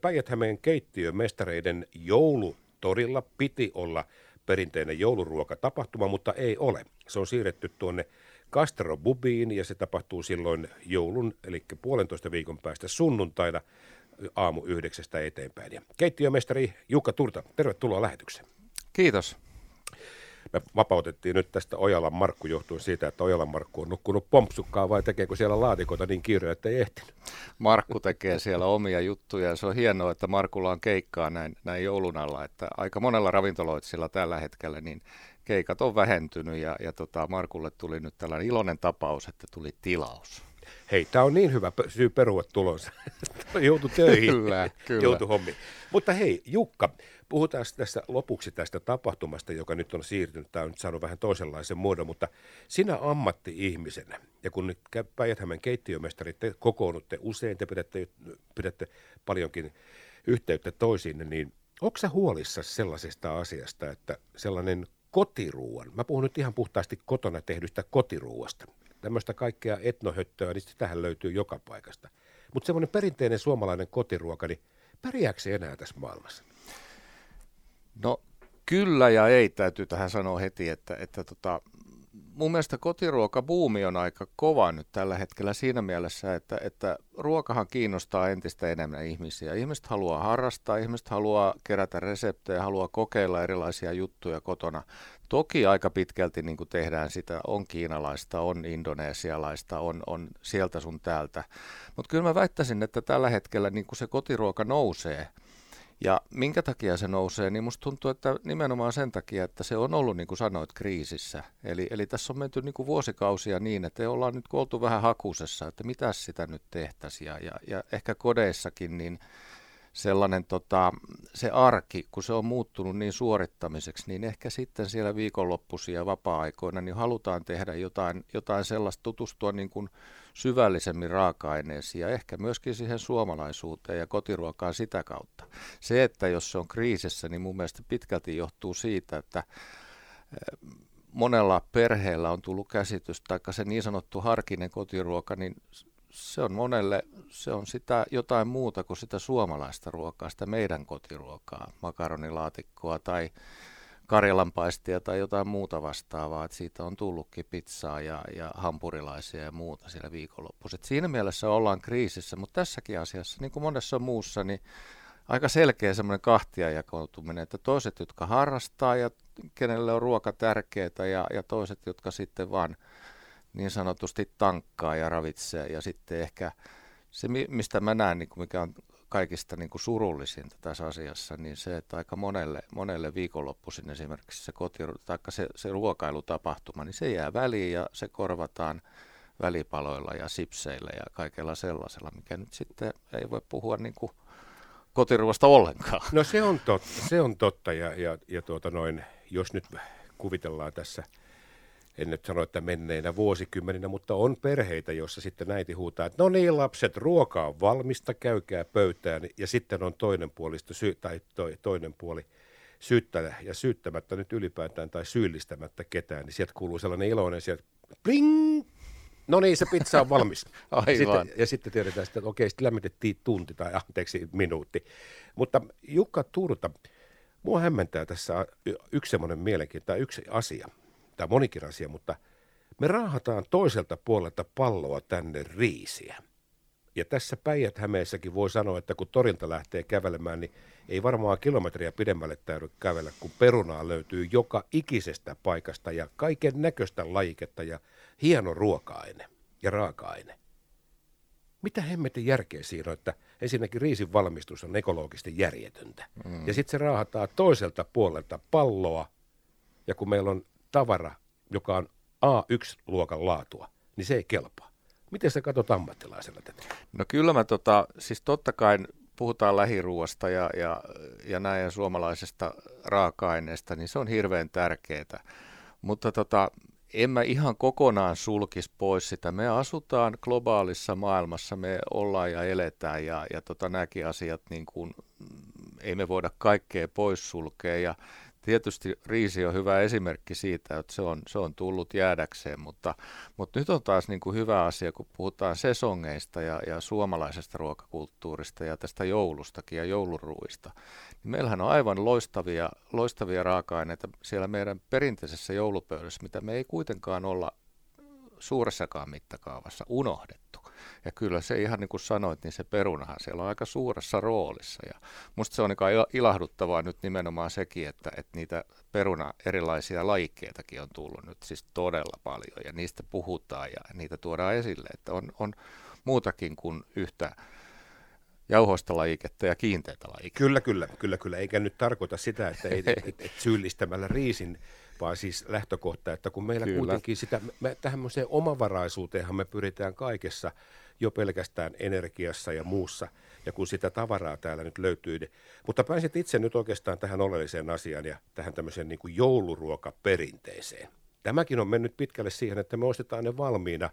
Päijät-Hämeen keittiömestareiden joulutorilla piti olla perinteinen jouluruokatapahtuma, mutta ei ole. Se on siirretty tuonne Castro Bubiin ja se tapahtuu silloin joulun, eli puolentoista viikon päästä sunnuntaina aamu yhdeksästä eteenpäin. Ja keittiömestari Jukka Turta, tervetuloa lähetykseen. Kiitos. Me vapautettiin nyt tästä Ojalan Markku johtuen siitä, että Ojalan Markku on nukkunut pompsukkaa vai tekeekö siellä laatikoita niin kiire, että ei ehtinyt? Markku tekee siellä omia juttuja ja se on hienoa, että Markulla on keikkaa näin, näin joulun alla, että aika monella ravintoloitsilla tällä hetkellä niin keikat on vähentynyt ja, ja tota, Markulle tuli nyt tällainen iloinen tapaus, että tuli tilaus. Hei, tämä on niin hyvä syy perua tulonsa. Joutu töihin, kyllä, kyllä. joutu hommiin. Mutta hei, Jukka, puhutaan tässä lopuksi tästä tapahtumasta, joka nyt on siirtynyt. Tämä on nyt saanut vähän toisenlaisen muodon, mutta sinä ammatti-ihmisenä, ja kun nyt päijät keittiömestarit, te kokoonnutte usein, te pidätte, pidätte paljonkin yhteyttä toisiinne, niin onko sä huolissa sellaisesta asiasta, että sellainen kotiruuan, mä puhun nyt ihan puhtaasti kotona tehdystä kotiruuasta, tämmöistä kaikkea etnohöttöä, niin sitähän löytyy joka paikasta. Mutta semmoinen perinteinen suomalainen kotiruoka, niin pärjääkö se enää tässä maailmassa? No kyllä ja ei täytyy tähän sanoa heti, että, että tota, mun mielestä kotiruokabuumi on aika kova nyt tällä hetkellä siinä mielessä, että, että ruokahan kiinnostaa entistä enemmän ihmisiä. Ihmiset haluaa harrastaa, ihmiset haluaa kerätä reseptejä, haluaa kokeilla erilaisia juttuja kotona. Toki aika pitkälti niin kuin tehdään sitä, on kiinalaista, on indonesialaista, on, on sieltä sun täältä. Mutta kyllä mä väittäisin, että tällä hetkellä niin kuin se kotiruoka nousee – ja minkä takia se nousee, niin musta tuntuu, että nimenomaan sen takia, että se on ollut, niin kuin sanoit, kriisissä. Eli, eli tässä on menty niin kuin vuosikausia niin, että ollaan nyt oltu vähän hakusessa, että mitä sitä nyt tehtäisiin. Ja, ja, ja ehkä kodeissakin, niin sellainen tota, se arki, kun se on muuttunut niin suorittamiseksi, niin ehkä sitten siellä viikonloppuisia vapaa-aikoina niin halutaan tehdä jotain, jotain sellaista, tutustua niin kuin syvällisemmin raaka-aineisiin ja ehkä myöskin siihen suomalaisuuteen ja kotiruokaan sitä kautta. Se, että jos se on kriisissä, niin mun mielestä pitkälti johtuu siitä, että eh, monella perheellä on tullut käsitys, tai se niin sanottu harkinen kotiruoka, niin se on monelle, se on sitä jotain muuta kuin sitä suomalaista ruokaa, sitä meidän kotiruokaa, makaronilaatikkoa tai karjalanpaistia tai jotain muuta vastaavaa, että siitä on tullutkin pizzaa ja, ja hampurilaisia ja muuta siellä viikonloppuisin. Siinä mielessä ollaan kriisissä, mutta tässäkin asiassa, niin kuin monessa muussa, niin aika selkeä semmoinen kahtiajakoutuminen, että toiset, jotka harrastaa ja kenelle on ruoka tärkeää ja, ja toiset, jotka sitten vaan niin sanotusti tankkaa ja ravitsee ja sitten ehkä se, mistä mä näen, niin kuin mikä on kaikista niin kuin surullisinta tässä asiassa, niin se, että aika monelle, monelle viikonloppuisin esimerkiksi se, koti, tai se, se ruokailutapahtuma, niin se jää väliin ja se korvataan välipaloilla ja sipseillä ja kaikella sellaisella, mikä nyt sitten ei voi puhua niin kuin kotiruoasta ollenkaan. No se on totta, se on totta ja, ja, ja tuota noin, jos nyt kuvitellaan tässä – en nyt sano, että menneinä vuosikymmeninä, mutta on perheitä, joissa sitten äiti huutaa, että no niin lapset, ruoka on valmista, käykää pöytään. Ja sitten on toinen puoli, sy- tai toi, toinen puoli syyttä ja syyttämättä nyt ylipäätään tai syyllistämättä ketään, niin sieltä kuuluu sellainen iloinen sieltä, bling, no niin, se pizza on valmis. Aivan. Sitten, ja sitten tiedetään, että okei, sitten lämmitettiin tunti tai anteeksi minuutti. Mutta Jukka Turta, mua hämmentää tässä yksi semmoinen mielenkiintoinen, yksi asia, tämä monikin asia, mutta me raahataan toiselta puolelta palloa tänne riisiä. Ja tässä päijät voi sanoa, että kun torilta lähtee kävelemään, niin ei varmaan kilometriä pidemmälle täydy kävellä, kun perunaa löytyy joka ikisestä paikasta ja kaiken näköistä lajiketta ja hieno ruoka-aine ja raaka-aine. Mitä hemmetin järkeä siinä on, että ensinnäkin riisin valmistus on ekologisesti järjetöntä. Mm. Ja sitten se raahataan toiselta puolelta palloa, ja kun meillä on tavara, joka on A1-luokan laatua, niin se ei kelpaa. Miten sä katsot ammattilaisella tätä? No kyllä mä tota, siis totta kai puhutaan lähiruoasta ja, ja, ja näin suomalaisesta raaka-aineesta, niin se on hirveän tärkeää. Mutta tota, en mä ihan kokonaan sulkisi pois sitä. Me asutaan globaalissa maailmassa, me ollaan ja eletään ja, ja tota, nämäkin asiat, niin kuin, ei me voida kaikkea pois sulkea. Ja Tietysti riisi on hyvä esimerkki siitä, että se on, se on tullut jäädäkseen, mutta, mutta nyt on taas niin kuin hyvä asia, kun puhutaan sesongeista ja, ja suomalaisesta ruokakulttuurista ja tästä joulustakin ja jouluruuista. Niin meillähän on aivan loistavia, loistavia raaka-aineita siellä meidän perinteisessä joulupöydässä, mitä me ei kuitenkaan olla suuressakaan mittakaavassa unohdettu. Ja kyllä se ihan niin kuin sanoit, niin se perunahan siellä on aika suuressa roolissa. Ja musta se on niin ilahduttavaa nyt nimenomaan sekin, että, että niitä peruna erilaisia lajikkeitakin on tullut nyt siis todella paljon. Ja niistä puhutaan ja niitä tuodaan esille, että on, on muutakin kuin yhtä jauhoista lajiketta ja kiinteitä lajiketta. Kyllä, kyllä, kyllä, kyllä. Eikä nyt tarkoita sitä, että ei, et, et syyllistämällä riisin vaan siis lähtökohta, että kun meillä Kyllä. kuitenkin sitä, me, tämmöiseen omavaraisuuteenhan me pyritään kaikessa jo pelkästään energiassa ja muussa, ja kun sitä tavaraa täällä nyt löytyy. Niin- mutta pääsit itse nyt oikeastaan tähän oleelliseen asiaan ja tähän tämmöiseen niin kuin jouluruokaperinteeseen. Tämäkin on mennyt pitkälle siihen, että me ostetaan ne valmiina,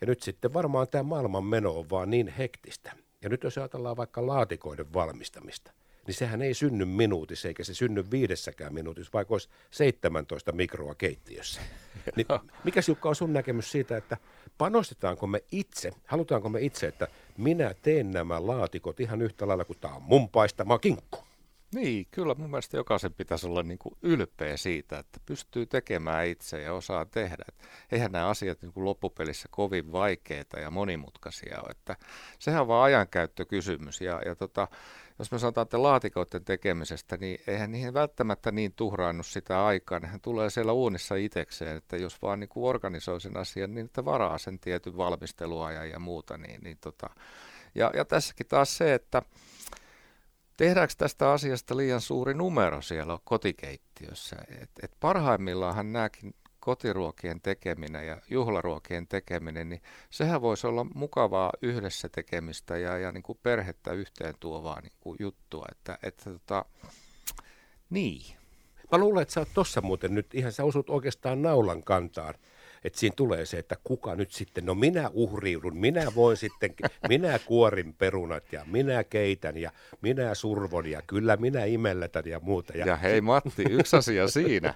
ja nyt sitten varmaan tämä maailman meno on vaan niin hektistä. Ja nyt jos ajatellaan vaikka laatikoiden valmistamista, niin sehän ei synny minuutissa, eikä se synny viidessäkään minuutissa, vaikka olisi 17 mikroa keittiössä. Niin mikä Jukka on sun näkemys siitä, että panostetaanko me itse, halutaanko me itse, että minä teen nämä laatikot ihan yhtä lailla kuin tämä on mun paistama kinkku? Niin, kyllä mun mielestä jokaisen pitäisi olla niin kuin ylpeä siitä, että pystyy tekemään itse ja osaa tehdä. Et eihän nämä asiat niin kuin loppupelissä kovin vaikeita ja monimutkaisia ole. Että sehän on vaan ajankäyttökysymys. Ja, ja tota, jos me sanotaan, että laatikoiden tekemisestä, niin eihän niihin välttämättä niin tuhraannut sitä aikaa. Nehän tulee siellä uunissa itsekseen, että jos vaan niin kuin organisoi sen asian, niin että varaa sen tietyn valmisteluajan ja muuta. Niin, niin tota. ja, ja tässäkin taas se, että tehdäänkö tästä asiasta liian suuri numero siellä kotikeittiössä. Et, et parhaimmillaan nämäkin kotiruokien tekeminen ja juhlaruokien tekeminen, niin sehän voisi olla mukavaa yhdessä tekemistä ja, ja niin kuin perhettä yhteen tuovaa niin kuin juttua. Että, että tota, niin. Mä luulen, että sä oot tossa muuten nyt, ihan sä osut oikeastaan naulan kantaan että siinä tulee se, että kuka nyt sitten, no minä uhriudun, minä voin sitten, minä kuorin perunat ja minä keitän ja minä survon ja kyllä minä imelletän ja muuta. Ja, ja hei Matti, yksi asia siinä,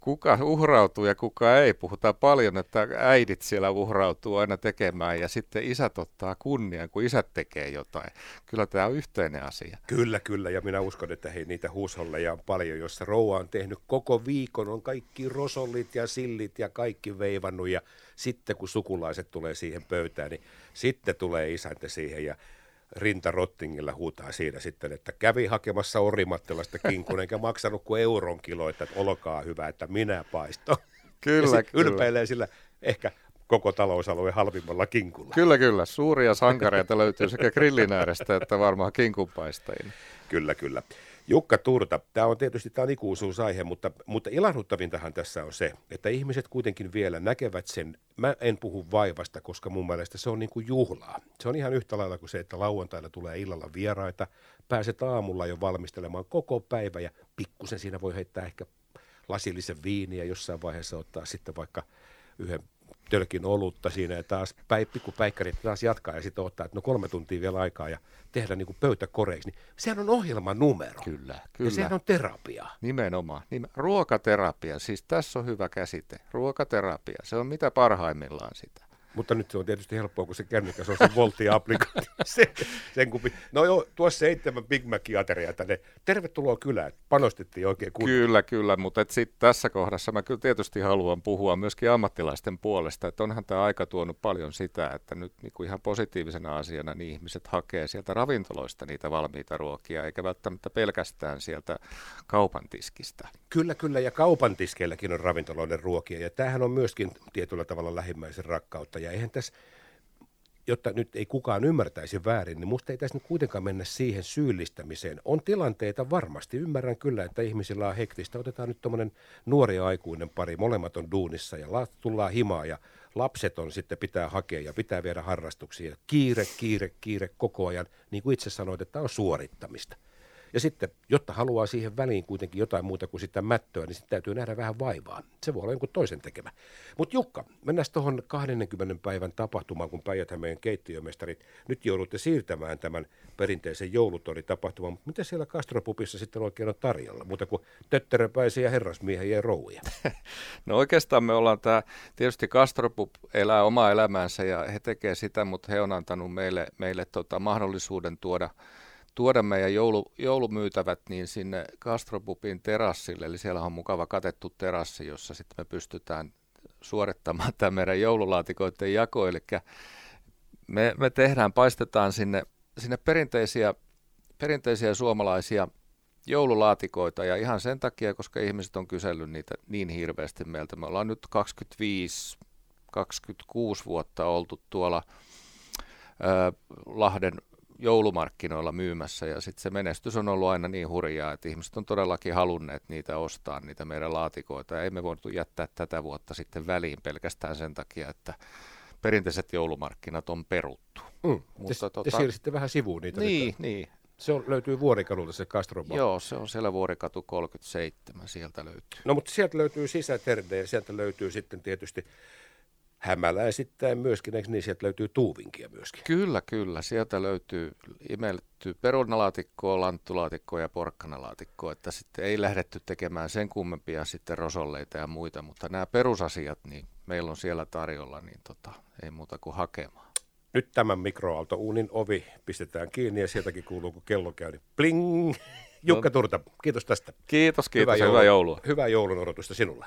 kuka uhrautuu ja kuka ei. Puhutaan paljon, että äidit siellä uhrautuu aina tekemään ja sitten isät ottaa kunnian, kun isät tekee jotain. Kyllä tämä on yhteinen asia. Kyllä, kyllä ja minä uskon, että hei niitä huusholleja on paljon, jossa rouva on tehnyt koko viikon, on kaikki rosollit ja sillit ja kaikki vei veivannut ja sitten kun sukulaiset tulee siihen pöytään, niin sitten tulee isäntä siihen ja Rinta Rottingilla huutaa siinä sitten, että kävi hakemassa Orimattilasta kinkun, eikä maksanut kuin euron kiloita, että olkaa hyvä, että minä paisto. Kyllä, kyllä. Ylpeilee sillä ehkä koko talousalueen halvimmalla kinkulla. Kyllä, kyllä. Suuria sankareita löytyy sekä grillin äärestä että varmaan kinkunpaistajina. Kyllä, kyllä. Jukka Turta, tämä on tietysti tämä on ikuisuusaihe, mutta, mutta ilahduttavintahan tässä on se, että ihmiset kuitenkin vielä näkevät sen, mä en puhu vaivasta, koska mun mielestä se on niin kuin juhlaa. Se on ihan yhtä lailla kuin se, että lauantaina tulee illalla vieraita, pääset aamulla jo valmistelemaan koko päivä ja pikkusen siinä voi heittää ehkä lasillisen viiniä jossain vaiheessa ottaa sitten vaikka yhden tölkin olutta siinä ja taas päi, pikkupäikkärit taas jatkaa ja sitten ottaa, että no kolme tuntia vielä aikaa ja tehdä niin kuin pöytäkoreiksi, niin sehän on ohjelman numero. Kyllä, kyllä. Ja sehän on terapia. Nimenomaan. Nime- ruokaterapia, siis tässä on hyvä käsite. Ruokaterapia, se on mitä parhaimmillaan sitä. Mutta nyt se on tietysti helppoa, kun se kännykäs on se Voltti-applikaatio. se, sen kupi. No joo, tuossa seitsemän Big Mac-ateriaa tänne. Tervetuloa kylään. Panostettiin oikein kunnolla. Kyllä, kyllä, mutta sitten tässä kohdassa mä kyllä tietysti haluan puhua myöskin ammattilaisten puolesta, että onhan tämä aika tuonut paljon sitä, että nyt niin kuin ihan positiivisena asiana niin ihmiset hakee sieltä ravintoloista niitä valmiita ruokia, eikä välttämättä pelkästään sieltä kaupan tiskistä. Kyllä, kyllä, ja kaupan tiskeilläkin on ravintoloiden ruokia, ja tämähän on myöskin tietyllä tavalla lähimmäisen rakkautta ja eihän tässä, jotta nyt ei kukaan ymmärtäisi väärin, niin musta ei tässä nyt kuitenkaan mennä siihen syyllistämiseen. On tilanteita varmasti, ymmärrän kyllä, että ihmisillä on hektistä. Otetaan nyt tuommoinen nuori aikuinen pari, molemmat on duunissa ja tullaan himaa ja lapset on sitten pitää hakea ja pitää viedä harrastuksia. Kiire, kiire, kiire koko ajan, niin kuin itse sanoit, että on suorittamista. Ja sitten, jotta haluaa siihen väliin kuitenkin jotain muuta kuin sitä mättöä, niin sitten täytyy nähdä vähän vaivaa. Se voi olla jonkun toisen tekemä. Mutta Jukka, mennään tuohon 20 päivän tapahtumaan, kun päijät keittiömestarit nyt joudutte siirtämään tämän perinteisen joulutoritapahtuman. Mutta mitä siellä Kastropupissa sitten oikein on tarjolla? Muuta kuin tötteröpäisiä herrasmiehiä ja rouja. No oikeastaan me ollaan tämä, tietysti Kastropup elää omaa elämäänsä ja he tekee sitä, mutta he on antanut meille, meille tota mahdollisuuden tuoda tuoda meidän joulu, joulumyytävät niin sinne Kastropupin terassille, eli siellä on mukava katettu terassi, jossa sitten me pystytään suorittamaan tämä meidän joululaatikoiden jako, eli me, me tehdään, paistetaan sinne, sinne perinteisiä, perinteisiä suomalaisia joululaatikoita. Ja ihan sen takia, koska ihmiset on kysellyt niitä niin hirveästi meiltä. Me ollaan nyt 25 26 vuotta oltu tuolla ö, Lahden joulumarkkinoilla myymässä ja sitten se menestys on ollut aina niin hurjaa, että ihmiset on todellakin halunneet niitä ostaa, niitä meidän laatikoita ja ei me voitu jättää tätä vuotta sitten väliin pelkästään sen takia, että perinteiset joulumarkkinat on peruttu. Mm. Mutta te, tota... te siirsitte vähän sivuun niitä. Niin, nyt. niin. Se on, löytyy Vuorikadulta se Castro Joo, se on siellä Vuorikatu 37, sieltä löytyy. No mutta sieltä löytyy sisäterde ja sieltä löytyy sitten tietysti hämäläisittäin myöskin, eikö niin sieltä löytyy tuuvinkia myöskin? Kyllä, kyllä. Sieltä löytyy imelletty perunalaatikkoa, lanttulaatikkoa ja porkkanalaatikkoa, että sitten ei lähdetty tekemään sen kummempia sitten rosolleita ja muita, mutta nämä perusasiat, niin meillä on siellä tarjolla, niin tota, ei muuta kuin hakemaan. Nyt tämän mikroaaltouunin ovi pistetään kiinni ja sieltäkin kuuluu, kun kello käy, niin pling! Jukka no. Turta, kiitos tästä. Kiitos, kiitos hyvää, joulua. hyvää joulua. Hyvää joulun odotusta sinulle.